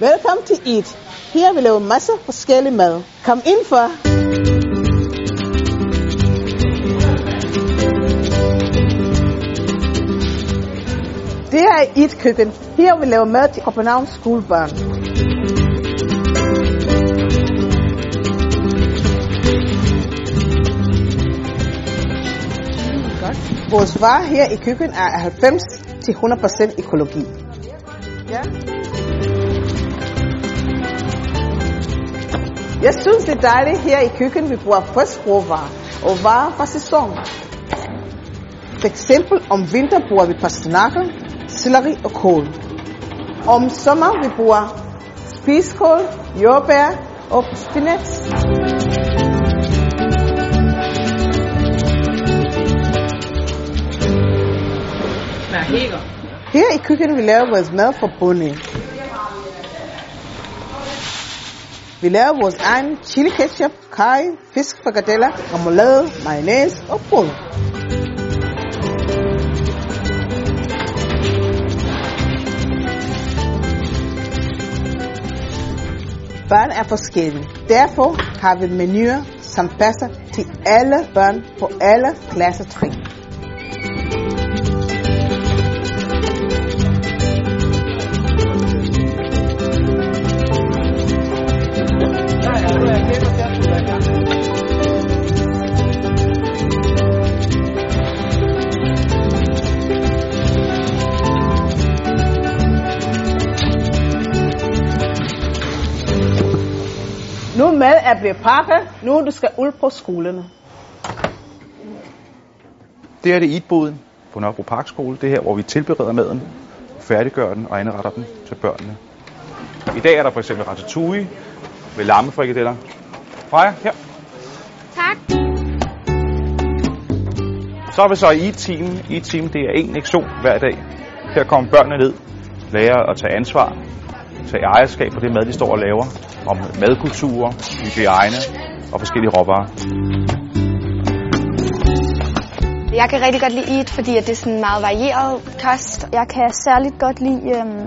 Velkommen til Eat. Her vil vi lave masser af forskellig mad. Kom indenfor. Det er Eat køkken. Her vil vi lave mad til Københavns skolebørn. Vores varer her i køkken er 90-100% økologi. Ja. Jeg synes, det er dejligt her i køkkenet, vi bruger frisk råvarer og varer fra sæson. For eksempel om vinter bruger vi pastinakker, selleri og kål. Om sommer vi bruger spiskål, jordbær og spinat. Her i køkkenet vi laver vores mad fra bunden. Vi laver vores egen chili ketchup, kaj, fisk, frikadeller, remoulade, mayonnaise og brød. Børn er forskellige. Derfor har vi menuer, som passer til alle børn på alle klassetrin. Mad er blevet pakket. Nu du skal ud på skolerne. Det er det Eatboden på Nørrebro Parkskole. Det er her, hvor vi tilbereder maden, færdiggør den og anretter den til børnene. I dag er der for eksempel ratatouille med lammefrikadeller. Freja, her. Tak. Så er vi så i Eat-team. Eat-team, det er en lektion hver dag. Her kommer børnene ned, lærer at tage ansvar, tage ejerskab på det mad, de står og laver, om madkulturer, hygiejne og forskellige råvarer. Jeg kan rigtig godt lide Eat, fordi at det er sådan meget varieret kost. Jeg kan særligt godt lide øhm,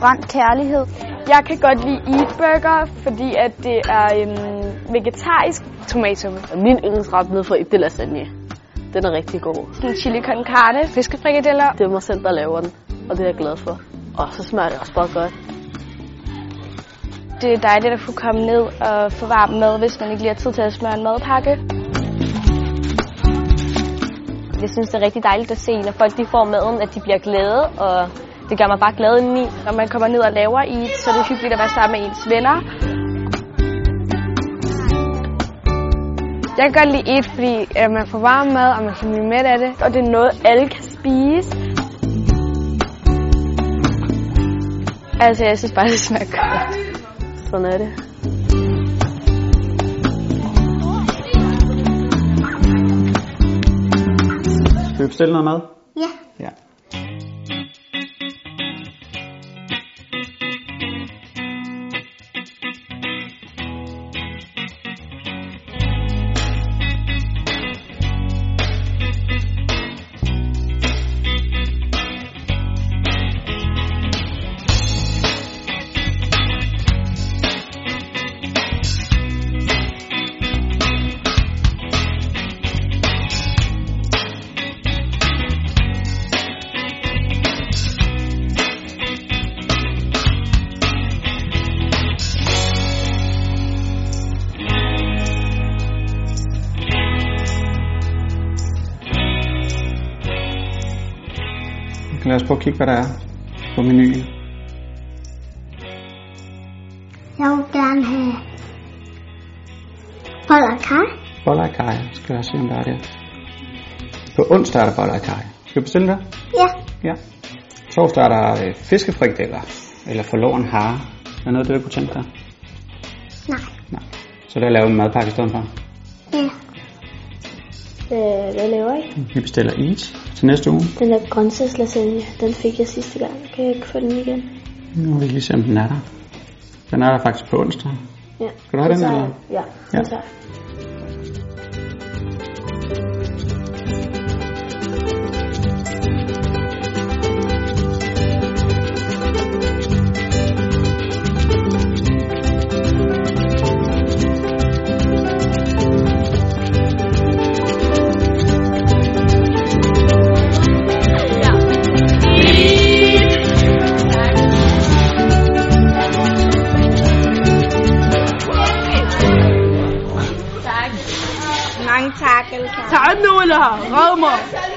brændt kærlighed. Jeg kan godt lide Eat Burger, fordi at det er øhm, vegetarisk. Tomato. Min yndlingsret nede fra det er lasagne. Den er rigtig god. Sådan chili con carne, fiskefrikadeller. Det er mig selv, der laver den, og det er jeg glad for. Og så smager det også bare godt. Det er dejligt at kunne komme ned og få varm mad, hvis man ikke lige har tid til at smøre en madpakke. Jeg synes, det er rigtig dejligt at se, når folk de får maden, at de bliver glade, og det gør mig bare glad indeni. Når man kommer ned og laver i, så er det hyggeligt at være sammen med ens venner. Jeg kan godt lide et, fordi man får varm mad, og man kan blive mæt af det. Og det er noget, alle kan spise. Altså, jeg synes bare, det smager godt. Sådan er det. Skal vi bestille noget mad? Lad os prøve at kigge, hvad der er på menuen. Jeg vil gerne have boller og kaj. Boller i kaj. Skal jeg se, om der er det. På onsdag er der boller i kaj. Skal vi bestille det? Ja. Ja. Torsdag er der øh, fiskefrikadeller. Eller forloren hare. Er der noget, du kunne tænke dig? Nej. Nej. Så der laver en madpakke i stedet for. Ja. Øh, hvad laver I? Vi bestiller Eat til næste uge. Den der grøntsagslasagne, den fik jeg sidste gang. Kan jeg ikke få den igen? Nu vil vi lige se, om den er der. Den er der faktisk på onsdag. Ja. Skal du have den, eller? jeg. Ja, Ja. den tager تعالوا لها غامض.